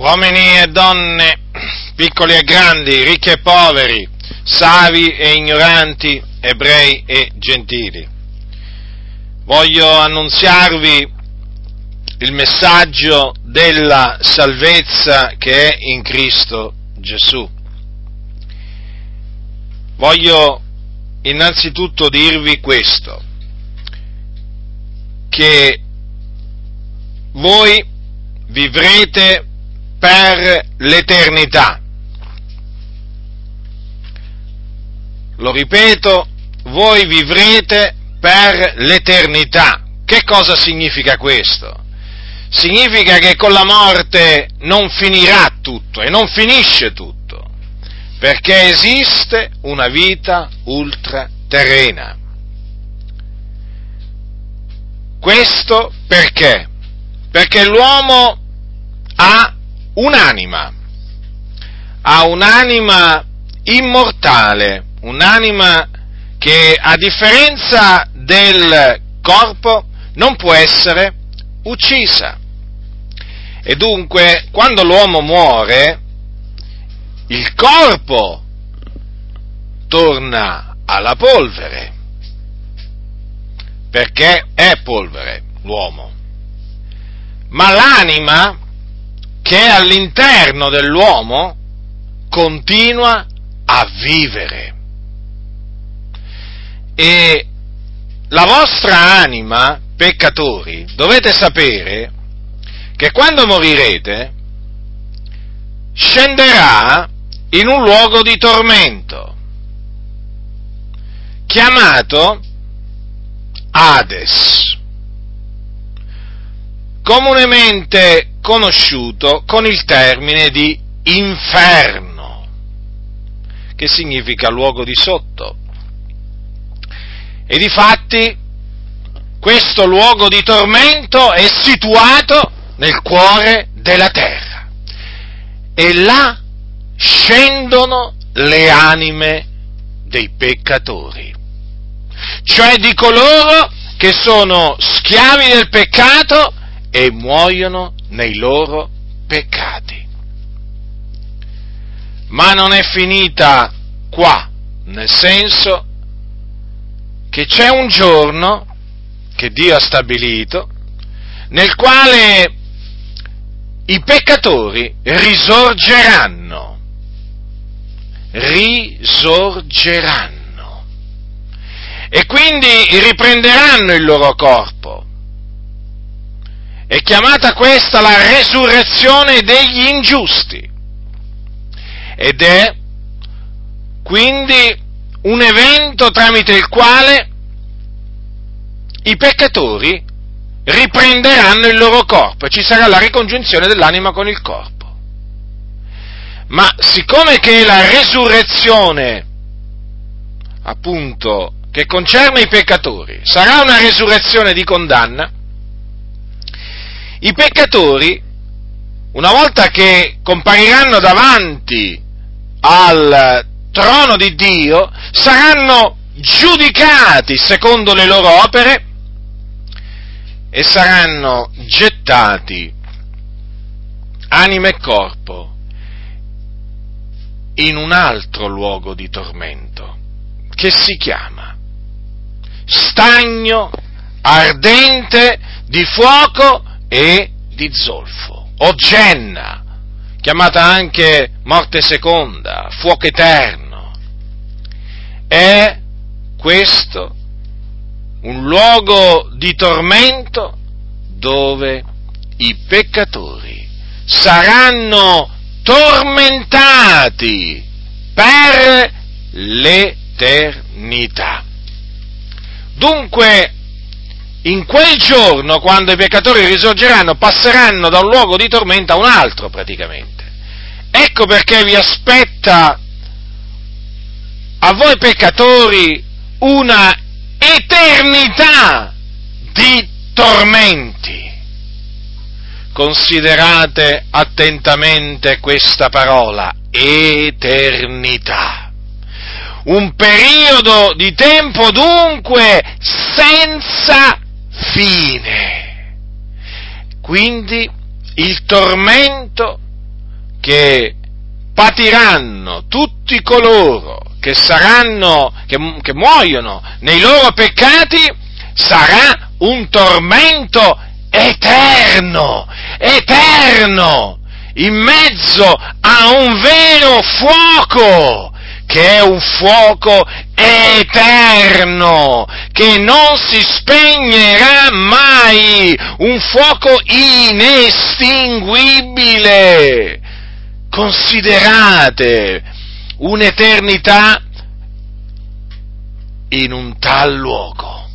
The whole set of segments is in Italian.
uomini e donne, piccoli e grandi, ricchi e poveri, savi e ignoranti, ebrei e gentili. Voglio annunziarvi il messaggio della salvezza che è in Cristo Gesù. Voglio innanzitutto dirvi questo, che voi vivrete per l'eternità. Lo ripeto, voi vivrete per l'eternità. Che cosa significa questo? Significa che con la morte non finirà tutto e non finisce tutto, perché esiste una vita ultraterrena. Questo perché? Perché l'uomo ha un'anima, ha un'anima immortale, un'anima che a differenza del corpo non può essere uccisa. E dunque, quando l'uomo muore, il corpo torna alla polvere, perché è polvere l'uomo. Ma l'anima che è all'interno dell'uomo continua a vivere. E la vostra anima, peccatori, dovete sapere che quando morirete scenderà in un luogo di tormento, chiamato Hades, comunemente conosciuto con il termine di inferno, che significa luogo di sotto. E difatti questo luogo di tormento è situato nel cuore della terra e là scendono le anime dei peccatori, cioè di coloro che sono schiavi del peccato e muoiono nei loro peccati. Ma non è finita qua, nel senso che c'è un giorno che Dio ha stabilito nel quale i peccatori risorgeranno, risorgeranno. E quindi riprenderanno il loro corpo è chiamata questa la resurrezione degli ingiusti. Ed è quindi un evento tramite il quale i peccatori riprenderanno il loro corpo e ci sarà la ricongiunzione dell'anima con il corpo. Ma siccome che la resurrezione, appunto, che concerne i peccatori, sarà una resurrezione di condanna, i peccatori, una volta che compariranno davanti al trono di Dio, saranno giudicati secondo le loro opere e saranno gettati anima e corpo in un altro luogo di tormento che si chiama stagno ardente di fuoco e di zolfo, o genna, chiamata anche morte seconda, fuoco eterno. È questo un luogo di tormento dove i peccatori saranno tormentati per l'eternità. Dunque in quel giorno, quando i peccatori risorgeranno, passeranno da un luogo di tormento a un altro praticamente. Ecco perché vi aspetta a voi peccatori una eternità di tormenti. Considerate attentamente questa parola, eternità un periodo di tempo dunque senza fine. Quindi il tormento che patiranno tutti coloro che saranno, che, che muoiono nei loro peccati, sarà un tormento eterno, eterno, in mezzo a un vero fuoco, che è un fuoco eterno, che non si spegnerà mai, un fuoco inestinguibile. Considerate un'eternità in un tal luogo.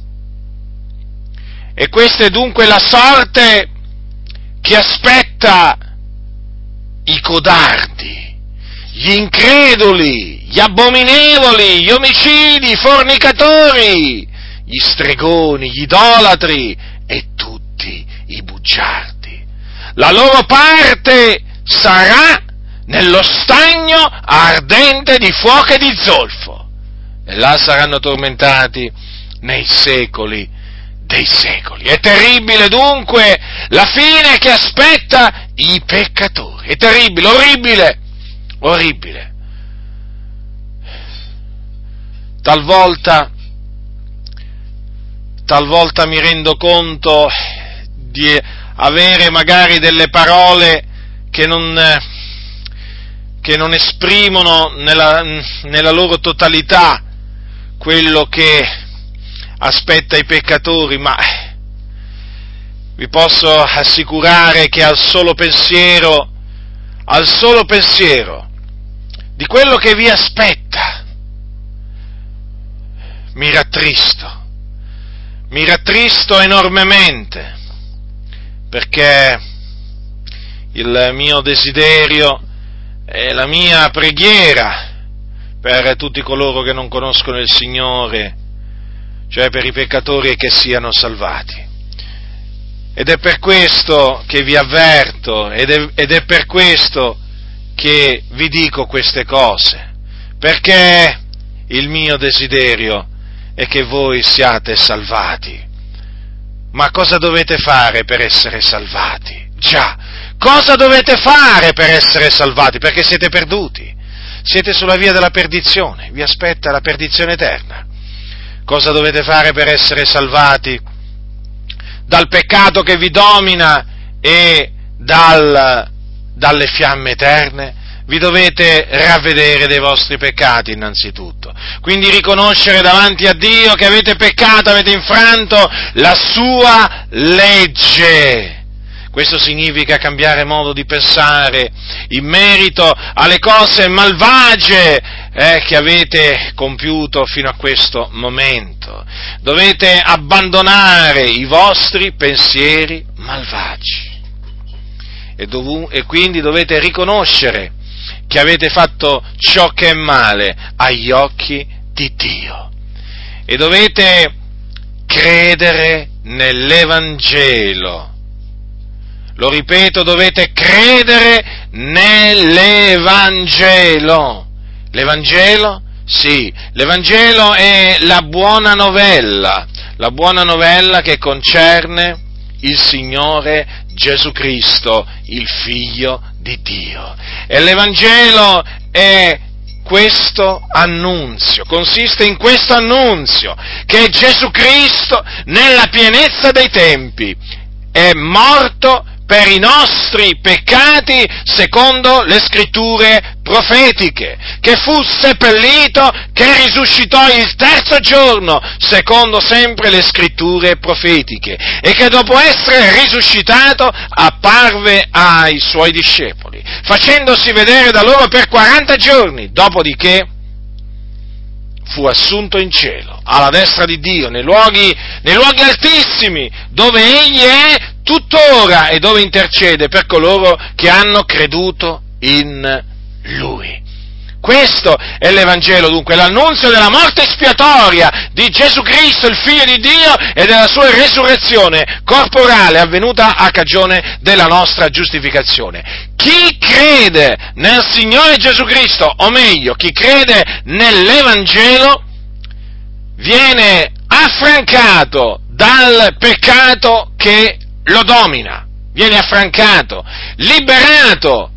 E questa è dunque la sorte che aspetta i codardi, gli increduli, gli abominevoli, gli omicidi, i fornicatori, gli stregoni, gli idolatri e tutti i bugiardi. La loro parte sarà nello stagno ardente di fuoco e di zolfo e là saranno tormentati nei secoli dei secoli. È terribile dunque la fine che aspetta i peccatori. È terribile, orribile, orribile. Talvolta, talvolta mi rendo conto di avere magari delle parole che non, che non esprimono nella, nella loro totalità quello che aspetta i peccatori, ma vi posso assicurare che al solo pensiero, al solo pensiero di quello che vi aspetta, mi rattristo, mi rattristo enormemente, perché il mio desiderio e la mia preghiera per tutti coloro che non conoscono il Signore, cioè per i peccatori che siano salvati. Ed è per questo che vi avverto ed è, ed è per questo che vi dico queste cose, perché il mio desiderio è che voi siate salvati. Ma cosa dovete fare per essere salvati? Già, cosa dovete fare per essere salvati? Perché siete perduti, siete sulla via della perdizione, vi aspetta la perdizione eterna. Cosa dovete fare per essere salvati dal peccato che vi domina e dal, dalle fiamme eterne? vi dovete ravvedere dei vostri peccati innanzitutto. Quindi riconoscere davanti a Dio che avete peccato, avete infranto la sua legge. Questo significa cambiare modo di pensare in merito alle cose malvagie eh, che avete compiuto fino a questo momento. Dovete abbandonare i vostri pensieri malvagi. E, dov- e quindi dovete riconoscere che avete fatto ciò che è male agli occhi di Dio. E dovete credere nell'Evangelo. Lo ripeto, dovete credere nell'Evangelo. L'Evangelo? Sì, l'Evangelo è la buona novella, la buona novella che concerne il Signore Gesù Cristo, il Figlio di Dio. E l'Evangelo è questo annunzio, consiste in questo annunzio, che Gesù Cristo, nella pienezza dei tempi, è morto per i nostri peccati secondo le scritture profetiche, che fu seppellito, che risuscitò il terzo giorno secondo sempre le scritture profetiche e che dopo essere risuscitato apparve ai suoi discepoli, facendosi vedere da loro per 40 giorni, dopodiché fu assunto in cielo, alla destra di Dio, nei luoghi, nei luoghi altissimi, dove egli è tuttora e dove intercede per coloro che hanno creduto in Lui. Questo è l'Evangelo, dunque, l'annunzio della morte espiatoria di Gesù Cristo, il Figlio di Dio, e della sua resurrezione corporale avvenuta a cagione della nostra giustificazione. Chi crede nel Signore Gesù Cristo, o meglio, chi crede nell'Evangelo, viene affrancato dal peccato che lo domina, viene affrancato, liberato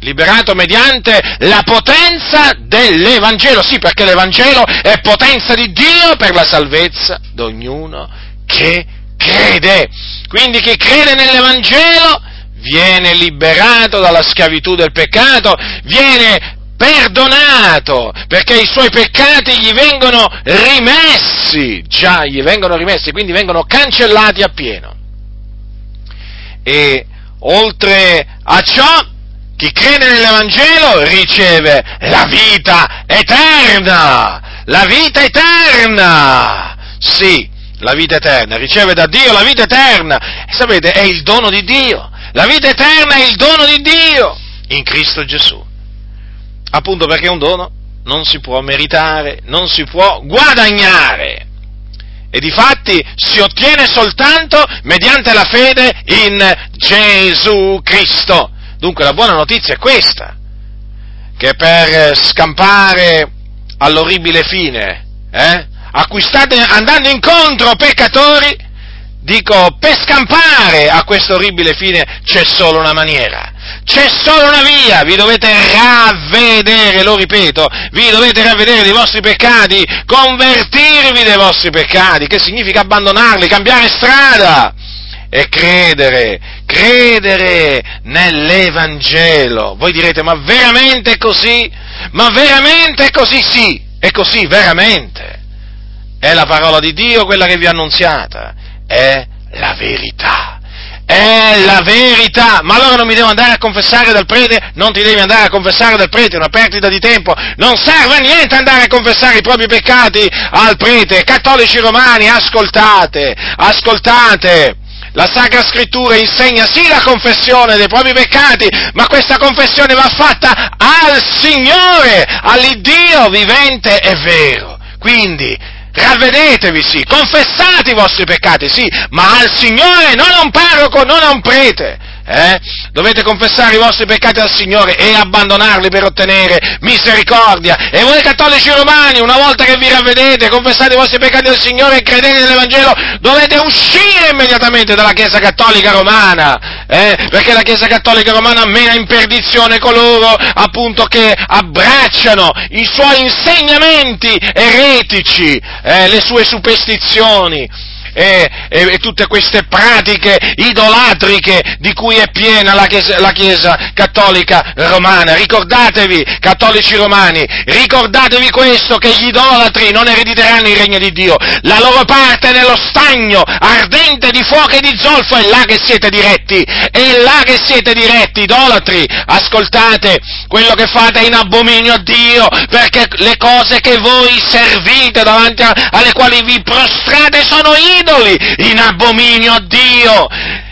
liberato mediante la potenza dell'Evangelo, sì perché l'Evangelo è potenza di Dio per la salvezza di ognuno che crede. Quindi chi crede nell'Evangelo viene liberato dalla schiavitù del peccato, viene perdonato, perché i suoi peccati gli vengono rimessi, già gli vengono rimessi, quindi vengono cancellati appieno. E oltre a ciò, chi crede nell'Evangelo riceve la vita eterna, la vita eterna, sì, la vita eterna, riceve da Dio la vita eterna, e sapete, è il dono di Dio, la vita eterna è il dono di Dio in Cristo Gesù. Appunto perché è un dono, non si può meritare, non si può guadagnare. E di fatti si ottiene soltanto mediante la fede in Gesù Cristo. Dunque la buona notizia è questa, che per scampare all'orribile fine, eh, state andando incontro peccatori, dico, per scampare a questo orribile fine c'è solo una maniera, c'è solo una via, vi dovete ravvedere, lo ripeto, vi dovete ravvedere dei vostri peccati, convertirvi dei vostri peccati, che significa abbandonarli, cambiare strada e credere, credere nell'Evangelo. Voi direte, ma veramente è così? Ma veramente è così? Sì, è così, veramente. È la parola di Dio quella che vi ho annunziata, è la verità è la verità, ma allora non mi devo andare a confessare dal prete? Non ti devi andare a confessare dal prete, è una perdita di tempo, non serve a niente andare a confessare i propri peccati al prete, cattolici romani, ascoltate, ascoltate, la Sacra Scrittura insegna sì la confessione dei propri peccati, ma questa confessione va fatta al Signore, all'Iddio vivente e vero. Quindi, ravvedetevi, sì, confessate i vostri peccati, sì, ma al Signore, non a un parroco, non a un prete. Eh? Dovete confessare i vostri peccati al Signore e abbandonarli per ottenere misericordia. E voi cattolici romani, una volta che vi ravvedete, confessate i vostri peccati al Signore e credete nell'Evangelo, dovete uscire immediatamente dalla Chiesa Cattolica Romana, eh? perché la Chiesa Cattolica Romana mena in perdizione coloro appunto che abbracciano i suoi insegnamenti eretici, eh? le sue superstizioni e, e, e, tutte queste pratiche idolatriche di cui è piena la chiesa, la chiesa, cattolica romana. Ricordatevi, cattolici romani, ricordatevi questo, che gli idolatri non erediteranno il regno di Dio. La loro parte è nello stagno ardente di fuoco e di zolfo, è là che siete diretti, è là che siete diretti, idolatri. Ascoltate, quello che fate è in abominio a Dio, perché le cose che voi servite davanti a, alle quali vi prostrate sono idoli idoli in abominio a Dio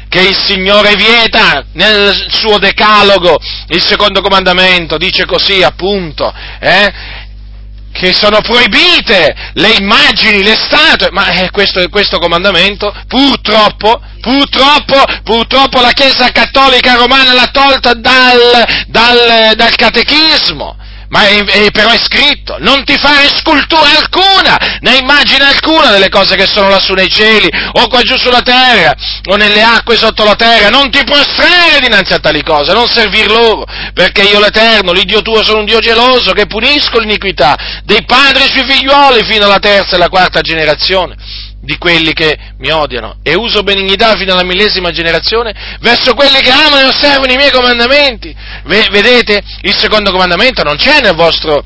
che il Signore vieta nel suo decalogo, il secondo comandamento, dice così appunto, eh, che sono proibite le immagini, le statue, ma eh, questo, questo comandamento purtroppo, purtroppo, purtroppo la Chiesa Cattolica Romana l'ha tolta dal, dal, dal catechismo ma è, è, però è scritto, non ti fare scultura alcuna, né immagine alcuna delle cose che sono lassù nei cieli, o qua giù sulla terra, o nelle acque sotto la terra, non ti prostrare dinanzi a tali cose, non servir loro, perché io l'Eterno, l'Iddio tuo, sono un Dio geloso che punisco l'iniquità dei padri sui figliuoli fino alla terza e alla quarta generazione di quelli che mi odiano. E uso benignità fino alla millesima generazione verso quelli che amano e osservano i miei comandamenti. vedete, il secondo comandamento non c'è nel vostro,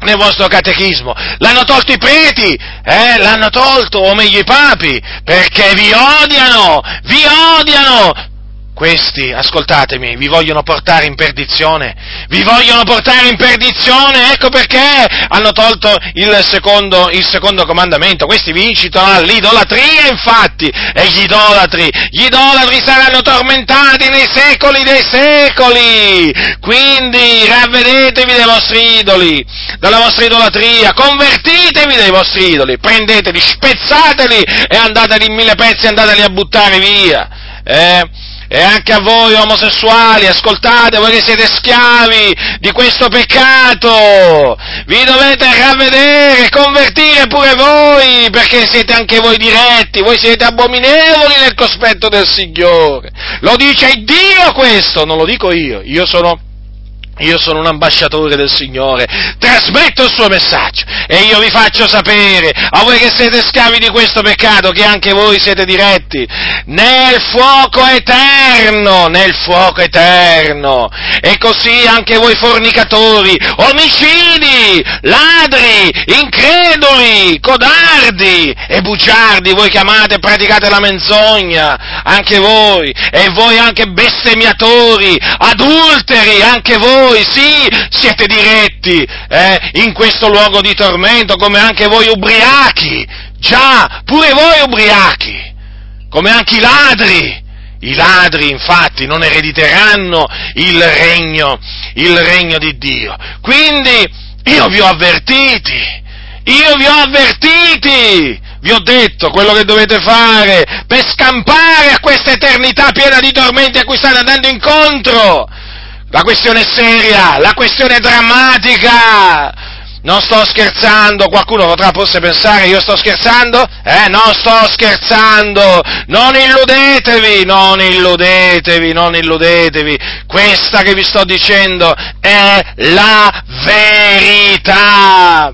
nel vostro catechismo, l'hanno tolto i preti, eh, l'hanno tolto, o meglio i papi, perché vi odiano, vi odiano, questi, ascoltatemi, vi vogliono portare in perdizione, vi vogliono portare in perdizione, ecco perché hanno tolto il secondo, il secondo comandamento, questi vi incitano all'idolatria infatti, e gli idolatri, gli idolatri saranno tormentati nei secoli dei secoli, quindi ravvedetevi dai vostri idoli, dalla vostra idolatria, convertitevi dai vostri idoli, prendeteli, spezzateli e andateli in mille pezzi, andateli a buttare via. Eh? E anche a voi omosessuali, ascoltate, voi che siete schiavi di questo peccato, vi dovete ravvedere, convertire pure voi, perché siete anche voi diretti, voi siete abominevoli nel cospetto del Signore. Lo dice Dio questo, non lo dico io, io sono io sono un ambasciatore del Signore, trasmetto il suo messaggio. E io vi faccio sapere, a voi che siete schiavi di questo peccato, che anche voi siete diretti nel fuoco eterno, nel fuoco eterno. E così anche voi fornicatori, omicidi, ladri, increduli, codardi e bugiardi, voi che amate e praticate la menzogna, anche voi, e voi anche bestemmiatori, adulteri, anche voi voi, sì, siete diretti eh, in questo luogo di tormento, come anche voi ubriachi, già, pure voi ubriachi, come anche i ladri. I ladri, infatti, non erediteranno il regno, il regno di Dio. Quindi, io vi ho avvertiti, io vi ho avvertiti, vi ho detto quello che dovete fare per scampare a questa eternità piena di tormenti a cui state andando incontro. La questione è seria, la questione è drammatica. Non sto scherzando, qualcuno potrà forse pensare io sto scherzando? Eh, non sto scherzando, non illudetevi, non illudetevi, non illudetevi. Questa che vi sto dicendo è la verità.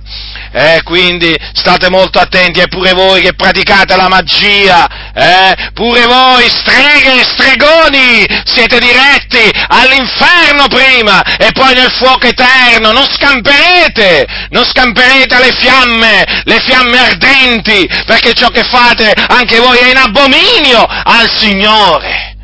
Eh, quindi state molto attenti, e pure voi che praticate la magia, eh, pure voi streghe e stregoni siete diretti all'inferno prima e poi nel fuoco eterno, non scamperete, non scamperete alle fiamme, le fiamme ardenti, perché ciò che fate anche voi è in abominio al Signore.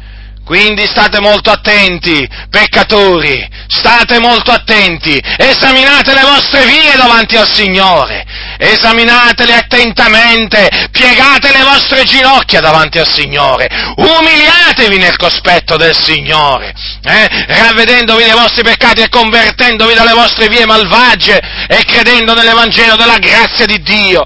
Quindi state molto attenti, peccatori, state molto attenti, esaminate le vostre vie davanti al Signore, esaminatele attentamente, piegate le vostre ginocchia davanti al Signore, umiliatevi nel cospetto del Signore, eh? ravvedendovi dei vostri peccati e convertendovi dalle vostre vie malvagie e credendo nell'Evangelo della grazia di Dio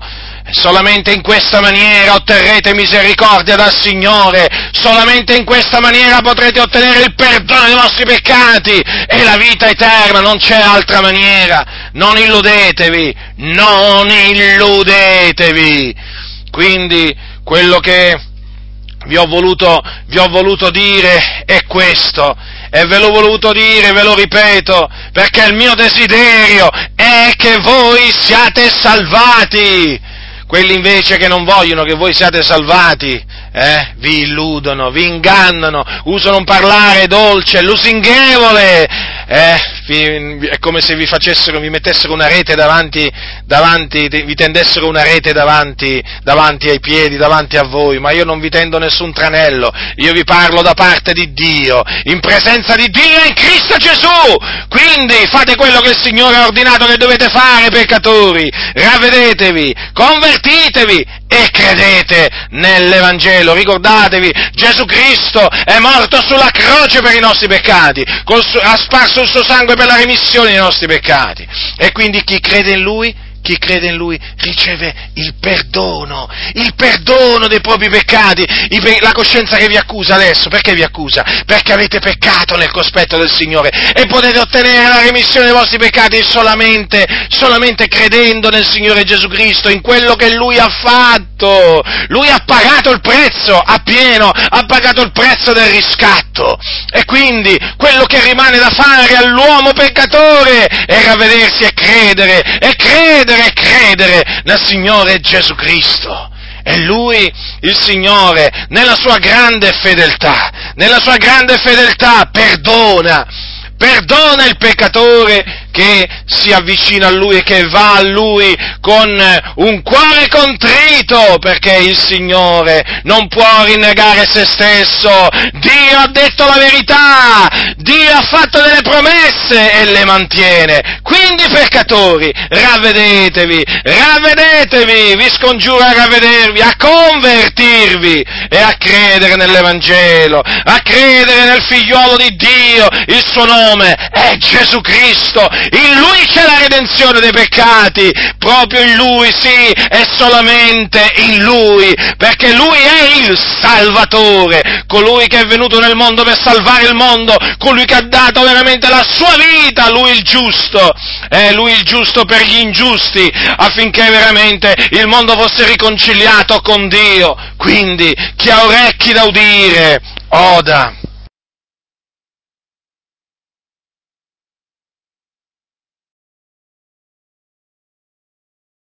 Solamente in questa maniera otterrete misericordia dal Signore, solamente in questa maniera potrete ottenere il perdono dei vostri peccati. E la vita eterna, non c'è altra maniera. Non illudetevi, non illudetevi. Quindi quello che vi ho voluto, vi ho voluto dire è questo, e ve l'ho voluto dire, ve lo ripeto, perché il mio desiderio è che voi siate salvati quelli invece che non vogliono che voi siate salvati, eh, vi illudono, vi ingannano, usano un parlare dolce, lusinghevole, eh, è come se vi facessero, vi mettessero una rete davanti, davanti vi tendessero una rete davanti, davanti ai piedi, davanti a voi, ma io non vi tendo nessun tranello, io vi parlo da parte di Dio, in presenza di Dio in Cristo Gesù, quindi fate quello che il Signore ha ordinato che dovete fare, peccatori, ravvedetevi, convertitevi e credete nell'Evangelo, ricordatevi, Gesù Cristo è morto sulla croce per i nostri peccati, ha sparso il suo sangue per la remissione dei nostri peccati. E quindi chi crede in Lui chi crede in Lui riceve il perdono, il perdono dei propri peccati, la coscienza che vi accusa adesso, perché vi accusa? Perché avete peccato nel cospetto del Signore e potete ottenere la remissione dei vostri peccati solamente, solamente credendo nel Signore Gesù Cristo, in quello che Lui ha fatto. Lui ha pagato il prezzo a pieno, ha pagato il prezzo del riscatto e quindi quello che rimane da fare all'uomo peccatore è ravvedersi e credere, e credere credere e credere nel Signore Gesù Cristo. E lui, il Signore, nella sua grande fedeltà, nella sua grande fedeltà, perdona, perdona il peccatore che si avvicina a Lui e che va a Lui con un cuore contrito, perché il Signore non può rinnegare se stesso. Dio ha detto la verità, Dio ha fatto delle promesse e le mantiene. Quindi, peccatori, ravvedetevi, ravvedetevi, vi scongiuro a ravvedervi, a convertirvi e a credere nell'Evangelo, a credere nel figliuolo di Dio, il suo nome è Gesù Cristo, in Lui c'è la redenzione dei peccati, proprio in Lui, sì, è solamente in Lui, perché Lui è il Salvatore, colui che è venuto nel mondo per salvare il mondo, colui che ha dato veramente la sua vita, Lui il giusto, è Lui il giusto per gli ingiusti, affinché veramente il mondo fosse riconciliato con Dio. Quindi, chi ha orecchi da udire, oda.